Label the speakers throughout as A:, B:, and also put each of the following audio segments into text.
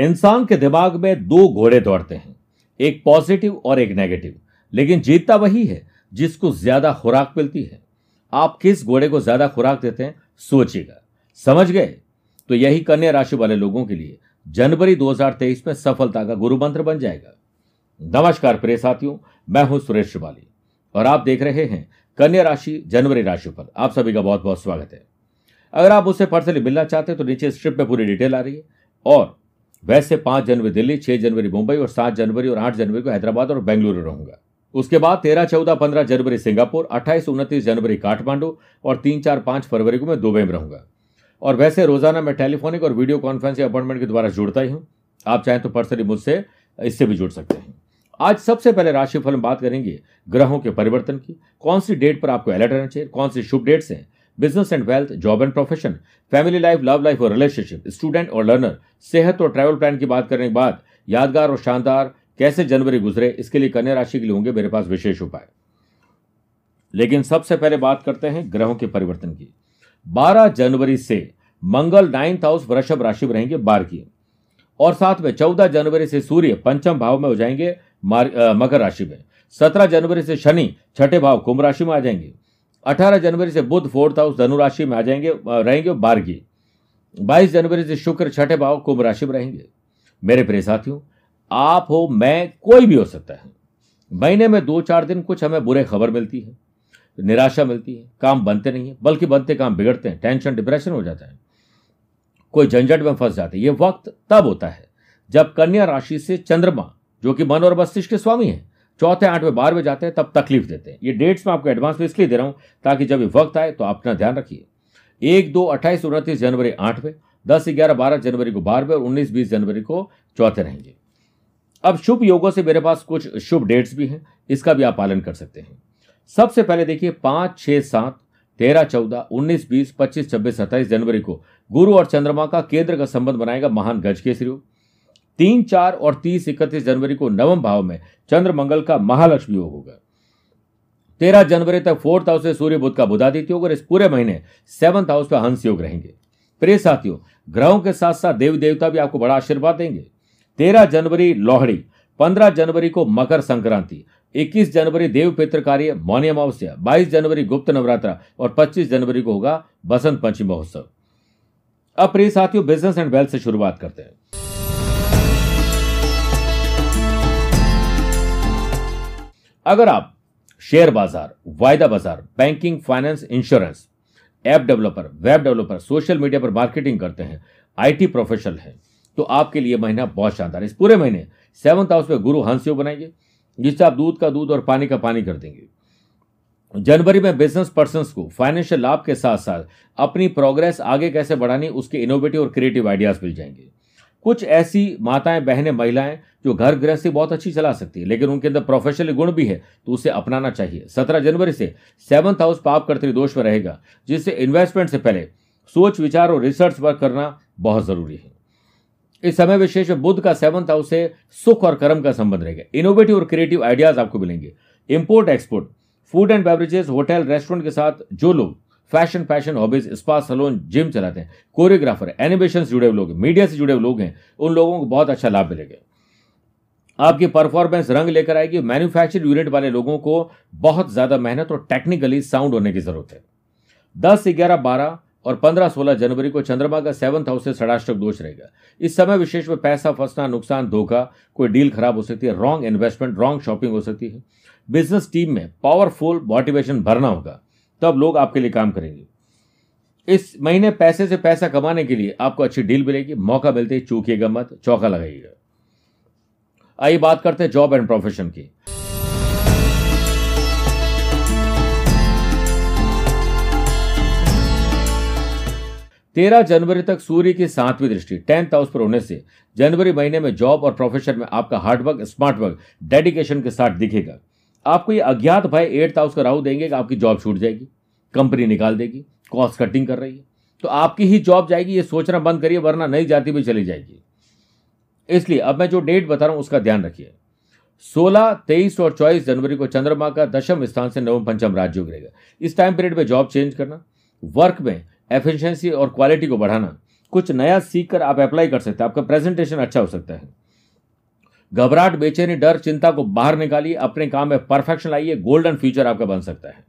A: इंसान के दिमाग में दो घोड़े दौड़ते हैं, एक पॉजिटिव और एक नेगेटिव लेकिन जीतता वही है जिसको ज़्यादा खुराक मिलती है। आप किस घोड़े को ज़्यादा खुराक देते हैं, सोचिएगा। समझ गए? तो यही कन्या राशि वाले लोगों के लिए जनवरी 2023 में सफलता का गुरु मंत्र बन जाएगा। नमस्कार प्रिय साथियों, मैं हूँ सुरेश श्रिवाली और आप देख रहे हैं कन्या राशि जनवरी राशि पर। आप सभी का बहुत बहुत स्वागत है। अगर आप उससे पर्सनली मिलना चाहते हैं तो नीचे स्क्रिप्ट में पूरी डिटेल आ रही है और वैसे पाँच जनवरी दिल्ली, छह जनवरी मुंबई और सात जनवरी और आठ जनवरी को हैदराबाद और बेंगलुरु रहूँगा। उसके बाद तेरह, चौदह, पंद्रह जनवरी सिंगापुर, अट्ठाईस, उनतीस जनवरी काठमांडू और तीन, चार, पाँच फरवरी को मैं दुबई में रहूँगा। और वैसे रोज़ाना मैं टेलीफोनिक और वीडियो कॉन्फ्रेंस अपॉइंटमेंट के द्वारा जुड़ता ही हूँ। आप चाहें तो पर्सनली मुझसे इससे भी जुड़ सकते हैं। आज सबसे पहले राशिफल में बात करेंगे ग्रहों के परिवर्तन की। कौन सी डेट पर आपको अलर्ट रहना चाहिए? कौन सी शुभ डेट्स हैं? Business and wealth job and profession family life love life और रिलेशनशिप स्टूडेंट और लर्नर सेहत और ट्रैवल प्लान की बात करने के बाद यादगार और शानदार कैसे जनवरी गुजरे, इसके लिए कन्या राशि के लिए होंगे मेरे पास विशेष उपाय। लेकिन सबसे पहले बात करते हैं ग्रहों के परिवर्तन की। 12 जनवरी से मंगल नाइन्थ हाउस वृषभ राशि में रहेंगे बार की और साथ में 14 जनवरी से सूर्य पंचम भाव में हो जाएँगे मकर राशि में। 17 जनवरी से शनि छठे भाव कुंभ राशि में आ जाएँगे। 18 जनवरी से बुध फोर्थ हाउस धनु राशि में आ जाएँगे रहेंगे बार की बाईस जनवरी से शुक्र, छठे भाव कुंभ राशि में रहेंगे। मेरे प्रिय साथियों, आप हो, मैं, कोई भी हो सकता है। महीने में दो चार दिन कुछ हमें बुरे खबर मिलती है, निराशा मिलती है, काम बनते नहीं है, बल्कि बनते काम बिगड़ते हैं, टेंशन, डिप्रेशन हो जाता है। कोई झंझट में फंस जाते हैं। ये वक्त तब होता है जब कन्या राशि से चंद्रमा, जो कि मन और मस्तिष्क के स्वामी है चौथे आठवें बारहवें जाते हैं, तब तकलीफ़ देते हैं। ये डेट्स मैं आपको एडवांस में इसलिए दे रहा हूँ ताकि जब वक्त आए तो अपना ध्यान रखिए। एक, दो, अट्ठाईस, उनतीस जनवरी आठवें दस, ग्यारह, बारह जनवरी को बारहवें और उन्नीस, बीस जनवरी को चौथे रहेंगे। अब शुभ योगों से मेरे पास कुछ शुभ डेट्स भी हैं, इसका भी आप पालन कर सकते हैं। सबसे पहले देखिए, पाँच, छह, सात, तेरह, चौदह, उन्नीस, बीस, पच्चीस, छब्बीस, सत्ताईस जनवरी को गुरु और चंद्रमा का केंद्र का संबंध बनाएगा महान गज के योग तीन, चार और तीस इकतीस जनवरी को नवम भाव में चंद्र मंगल का महालक्ष्मी योग होगा। तेरह जनवरी तक फोर्थ हाउस से सूर्य बुद्ध का बुधादित्य योग और इस पूरे महीने सेवंथ हाउस पर हंस योग रहेंगे। प्रिय साथियों, ग्रहों के साथ साथ देवी देवता भी आपको बड़ा आशीर्वाद देंगे। तेरह जनवरी लोहड़ी, पंद्रह जनवरी को मकर संक्रांति, इक्कीस जनवरी देव पित्र कार्य, मौनी अमावस्या, बाईस जनवरी गुप्त नवरात्रा और पच्चीस जनवरी को होगा बसंत पंचमी महोत्सव। अब प्रिय साथियों बिज़नेस एंड वेल्थ से शुरुआत करते हैं। अगर आप शेयर बाज़ार, वायदा बाज़ार banking finance insurance app developer web developer social media पर मार्केटिंग करते हैं आईटी प्रोफेशनल हैं तो आपके लिए महीना बहुत शानदार है। इस पूरे महीने सेवंथ हाउस में गुरु हंस योग बनाएँगे जिससे आप दूध का दूध और पानी का पानी कर देंगे। जनवरी में बिज़नेस पर्सन को फाइनेंशियल लाभ के साथ साथ अपनी प्रोग्रेस आगे कैसे बढ़ानी, उसके इनोवेटिव और क्रिएटिव आइडियाज़ मिल जाएँगे। कुछ ऐसी माताएँ, बहनें, महिलाएँ जो घर गृहस्थी बहुत अच्छी चला सकती है, लेकिन उनके अंदर प्रोफेशनल गुण भी है तो उसे अपनाना चाहिए। सत्रह जनवरी से सेवंथ हाउस पाप करते दोष में रहेगा, जिससे इन्वेस्टमेंट से पहले सोच, विचार और रिसर्च वर्क करना बहुत ज़रूरी है। इस समय विशेष बुद्ध का सेवंथ हाउस से सुख और कर्म का संबंध रहेगा। इनोवेटिव और क्रिएटिव आइडियाज़ आपको मिलेंगे। Import export food and beverages hotel restaurant के साथ जो लोग fashion fashion, hobbies, spa, salon, gym चलाते हैं। कोरियोग्राफर एनिमेशन से जुड़े हुए लोग मीडिया से जुड़े हुए लोग हैं, उन लोगों को बहुत अच्छा लाभ मिलेगा। आपकी परफॉर्मेंस रंग लेकर आएगी मैन्युफैक्चर यूनिट वाले लोगों को बहुत ज़्यादा मेहनत और टेक्निकली साउंड होने की ज़रूरत है। दस, ग्यारह, बारह और 15-16 जनवरी को चंद्रमा का सेवंथ हाउस से षडाष्टक दोष रहेगा। इस समय विशेष में पैसा फंसना, नुकसान, धोखा, कोई डील खराब हो सकती है रॉन्ग इन्वेस्टमेंट रॉन्ग शॉपिंग हो सकती है। बिज़नेस टीम में पावरफुल मोटिवेशन भरना होगा। तब लोग आपके लिए काम करेंगे। इस महीने पैसे से पैसा कमाने के लिए आपको अच्छी डील मिलेगी। मौका मिलते ही चूकिएगा मत, चौका लगाइएगा। आइए बात करते हैं जॉब एंड प्रोफेशन की। तेरह जनवरी तक सूर्य की सातवीं दृष्टि, टेंथ हाउस पर होने से जनवरी महीने में जॉब और प्रोफेशन में आपका हार्डवर्क स्मार्ट वर्क डेडिकेशन के साथ दिखेगा। आपको ये अज्ञात भय एट्थ हाउस का राहु देंगे कि आपकी जॉब छूट जाएगी कंपनी निकाल देगी कॉस्ट कटिंग कर रही है। तो आपकी ही जॉब जाएगी ये सोचना बंद करिए वरना नहीं जाती भी चली जाएगी। इसलिए अब मैं जो डेट बता रहा हूँ उसका ध्यान रखिए। 16, 23 और 24 जनवरी को चंद्रमा का दशम स्थान से नवम पंचम राज्य गिरेगा इस टाइम पीरियड में जॉब चेंज करना वर्क में एफिशिएंसी और क्वालिटी को बढ़ाना कुछ नया सीख कर आप अप्लाई कर सकते हैं। आपका प्रेजेंटेशन अच्छा हो सकता है। घबराहट बेचैनी, डर, चिंता को बाहर निकालिए, अपने काम में परफेक्शन लाइए गोल्डन फ्यूचर आपका बन सकता है।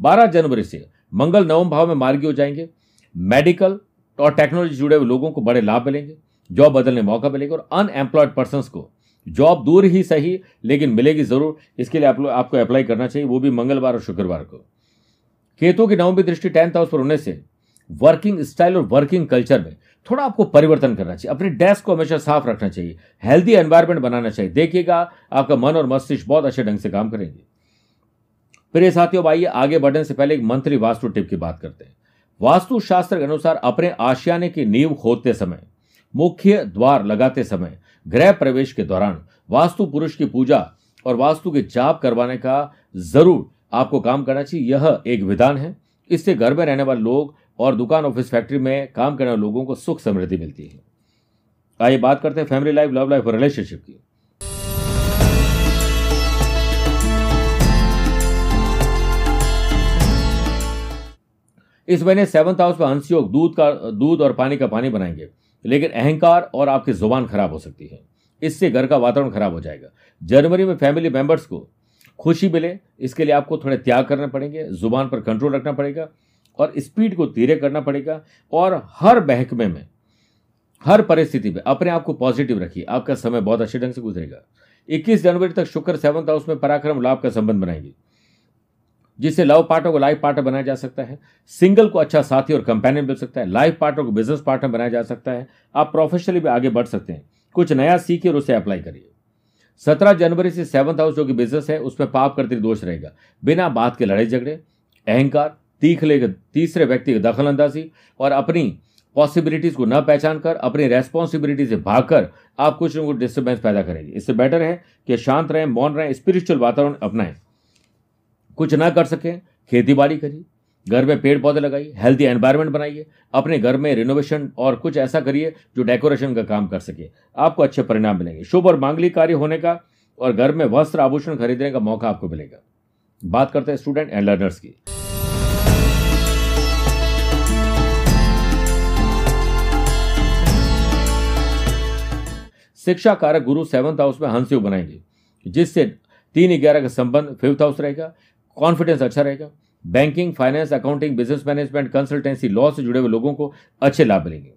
A: बारह जनवरी से मंगल नवम भाव में मार्गी हो जाएँगे। मेडिकल और टेक्नोलॉजी जुड़े हुए लोगों को बड़े लाभ मिलेंगे जॉब बदलने मौका मिलेगा और अनएम्प्लॉयड पर्सन को जॉब दूर ही सही, लेकिन मिलेगी ज़रूर। इसके लिए आप लोग, आपको अप्लाई करना चाहिए, वो भी मंगलवार और शुक्रवार को। केतु की नवमी दृष्टि टेंथ हाउस पर होने से। वर्किंग स्टाइल और वर्किंग कल्चर में थोड़ा आपको परिवर्तन करना चाहिए। अपने डेस्क को हमेशा साफ़ रखना चाहिए। हेल्दी एनवायरमेंट बनाना चाहिए। देखिएगा, आपका मन और मस्तिष्क बहुत अच्छे ढंग से काम करेंगे। प्रिय साथियों आइए आगे बढ़ने से पहले एक मंत्री वास्तु टिप की बात करते हैं। वास्तु शास्त्र के अनुसार अपने आशियाने की नींव खोदते समय, मुख्य द्वार लगाते समय, गृह प्रवेश के दौरान वास्तु पुरुष की पूजा और वास्तु के जाप करवाने का ज़रूर आपको काम करना चाहिए। यह एक विधान है। इससे घर में रहने वाले लोग और दुकान ऑफ़िस फैक्ट्री में काम करने वाले लोगों को सुख समृद्धि मिलती है। आइए बात करते हैं फैमिली लाइफ, लव लाइफ और रिलेशनशिप की। इस महीने सेवंथ हाउस में हंस योग दूध का, दूध और पानी का पानी बनाएँगे, लेकिन अहंकार और आपकी ज़ुबान खराब हो सकती है। इससे घर का वातावरण खराब हो जाएगा। जनवरी में फैमिली मेंबर्स को खुशी मिले, इसके लिए आपको थोड़े त्याग करने पड़ेंगे, ज़ुबान पर कंट्रोल रखना पड़ेगा और स्पीड को धीरे करना पड़ेगा और हर बहकमे में, हर परिस्थिति में अपने आप को पॉजिटिव रखिए। आपका समय बहुत अच्छे ढंग से गुजरेगा। 21 जनवरी तक शुक्र सेवंथ हाउस में पराक्रम लाभ का संबंध बनाएँगे, जिससे लव पार्टनर को लाइफ पार्टनर बनाया जा सकता है। सिंगल को अच्छा साथी और कंपेनियन मिल सकता है। लाइफ पार्टनर को बिज़नेस पार्टनर बनाया जा सकता है। आप प्रोफेशनली भी आगे बढ़ सकते हैं। कुछ नया सीखिए और उसे अप्लाई करिए। सत्रह जनवरी से सेवंथ हाउस जो कि बिज़नेस है, उसमें पाप करते दोष रहेगा। बिना बात के लड़ाई झगड़े, अहंकार तीख लेकर तीसरे व्यक्ति की दखल अंदाजी और अपनी पॉसिबिलिटीज को न पहचान कर, अपनी रेस्पॉन्सिबिलिटी से भागकर आप कुछ न कुछ डिस्टर्बेंस पैदा करेंगे। इससे बेटर है कि शांत रहें, मौन रहें स्पिरिचुअल वातावरण अपनाएँ। कुछ ना कर सकें खेती बाड़ी करिए, घर में पेड़ पौधे लगाइए हेल्थी एनवायरनमेंट बनाइए, अपने घर में रिनोवेशन और कुछ ऐसा करिए जो डेकोरेशन का काम कर सके। आपको अच्छे परिणाम मिलेंगे। शुभ और मांगलिक कार्य होने का और घर में वस्त्र आभूषण खरीदने का मौका आपको मिलेगा। बात करते हैं स्टूडेंट एंड लर्नर्स की। शिक्षा कारक गुरु सेवंथ हाउस में हंस योग बनाएँगे, जिससे तीन ग्यारह का संबंध फिफ्थ हाउस रहेगा कॉन्फिडेंस अच्छा रहेगा banking finance accounting business management consultancy law से जुड़े हुए लोगों को अच्छे लाभ मिलेंगे।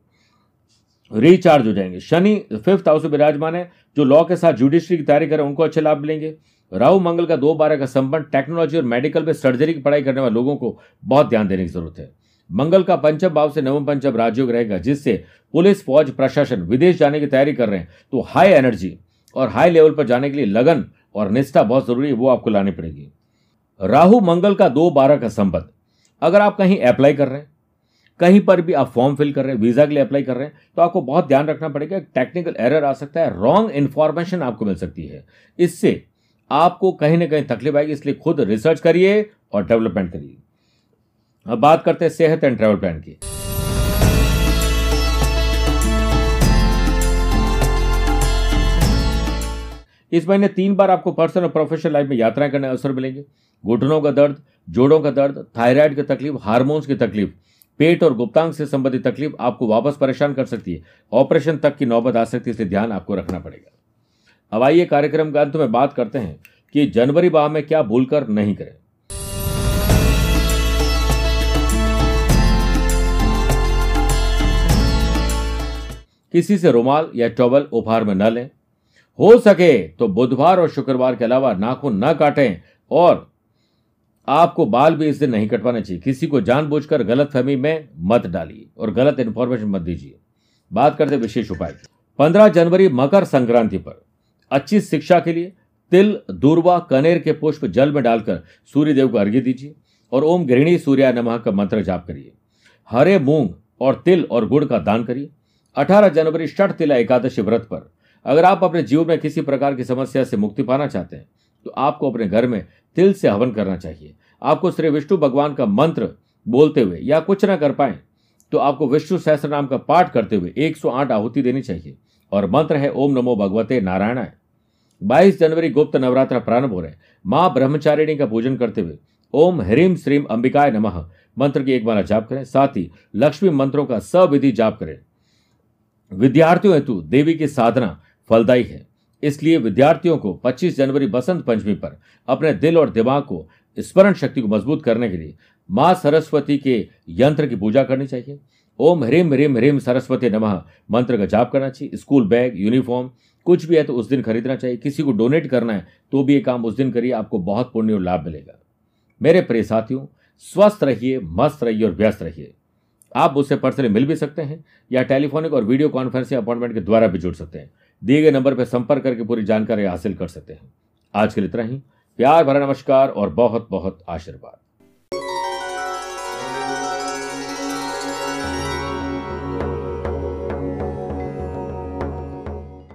A: रिचार्ज हो जाएँगे। शनि फिफ्थ हाउस में विराजमान है, जो लॉ के साथ जुडिशरी की तैयारी करें उनको अच्छे लाभ मिलेंगे। राहु, मंगल का दो बारह का संबंध टेक्नोलॉजी और मेडिकल में सर्जरी की पढ़ाई करने वाले लोगों को बहुत ध्यान देने की ज़रूरत है। मंगल का पंचम भाव से नवम पंचम राजयोग रहेगा, जिससे पुलिस, फौज, प्रशासन विदेश जाने की तैयारी कर रहे हैं। तो हाई एनर्जी और हाई लेवल पर जाने के लिए लगन और निष्ठा बहुत ज़रूरी है, वो आपको लानी पड़ेगी। राहु मंगल का दो बारह का संबंध। अगर आप कहीं अप्लाई कर रहे हैं, कहीं पर भी आप फॉर्म फिल कर रहे हैं वीज़ा के लिए अप्लाई कर रहे हैं तो आपको बहुत ध्यान रखना पड़ेगा टेक्निकल एरर आ सकता है रॉन्ग इंफॉर्मेशन आपको मिल सकती है। इससे आपको कहीं ना कहीं तकलीफ़ आएगी, इसलिए खुद रिसर्च करिए और डेवलपमेंट करिए। अब बात करते हैं सेहत एंड ट्रैवल प्लान की। इस महीने तीन बार आपको पर्सनल और प्रोफेशनल लाइफ में यात्राएँ करने अवसर मिलेंगे। घुटनों का दर्द, जोड़ों का दर्द, थायराइड की तकलीफ़, हार्मोन्स की तकलीफ़, पेट और गुप्तांग से संबंधित तकलीफ़ आपको वापस परेशान कर सकती है। ऑपरेशन तक की नौबत आ सकती है, इसलिए ध्यान आपको रखना पड़ेगा। अब आइए कार्यक्रम के अंत में बात करते हैं कि जनवरी माह में क्या भूलकर नहीं करें। किसी से रुमाल या टॉवल उपहार में न लें। हो सके तो बुधवार और शुक्रवार के अलावा नाखून न काटें और आपको बाल भी इस दिन नहीं कटवाने चाहिए। किसी को जानबूझकर गलत फहमी में मत डालिए और गलत इंफॉर्मेशन मत दीजिए। बात करते विशेष उपाय की। पंद्रह जनवरी मकर संक्रांति पर अच्छी शिक्षा के लिए तिल, दूरवा, कनेर के पुष्प जल में डालकर सूर्यदेव को अर्घ्य दीजिए और ओम गृहिणी सूर्या नमः का मंत्र जाप करिए। हरे मूंग और तिल और गुड़ का दान करिए। 18 जनवरी षठ तिला एकादशी व्रत पर। अगर आप अपने जीवन में किसी प्रकार की समस्या से मुक्ति पाना चाहते हैं तो आपको अपने घर में तिल से हवन करना चाहिए। आपको श्री विष्णु भगवान का मंत्र बोलते हुए या कुछ ना कर पाए तो आपको विष्णु सहस्त्र नाम का पाठ करते हुए 108 आहुति देनी चाहिए। और मंत्र है, ओम नमो भगवते नारायणाय। 22 जनवरी गुप्त नवरात्र प्रारंभ हो रहे माँ ब्रह्मचारिणी का पूजन करते हुए ओम ह्रीम श्रीम अंबिकाय नमः। मंत्र की एक बार जाप करें, साथ ही लक्ष्मी मंत्रों का सविधि जाप करें। विद्यार्थियों हेतु देवी की साधना फलदायी है। इसलिए विद्यार्थियों को 25 जनवरी बसंत पंचमी पर अपने दिल और दिमाग को स्मरण शक्ति को मज़बूत करने के लिए माँ सरस्वती के यंत्र की पूजा करनी चाहिए। ओम ह्रीम ह्रीम ह्रीम सरस्वती नमः मंत्र का जाप करना चाहिए। स्कूल बैग, यूनिफॉर्म, कुछ भी है तो उस दिन खरीदना चाहिए। किसी को डोनेट करना है तो भी ये काम उस दिन करिए, आपको बहुत पुण्य और लाभ मिलेगा। मेरे प्रिय साथियों, स्वस्थ रहिए, मस्त रहिए और व्यस्त रहिए। आप मुझसे पर्सनली मिल भी सकते हैं, या टेलीफोनिक और वीडियो कॉन्फ्रेंसिंग अपॉइंटमेंट के द्वारा भी जुड़ सकते हैं। दिए गए नंबर पर संपर्क करके पूरी जानकारी हासिल कर सकते हैं। आज के लिए इतना ही। प्यार भरा नमस्कार और बहुत बहुत आशीर्वाद।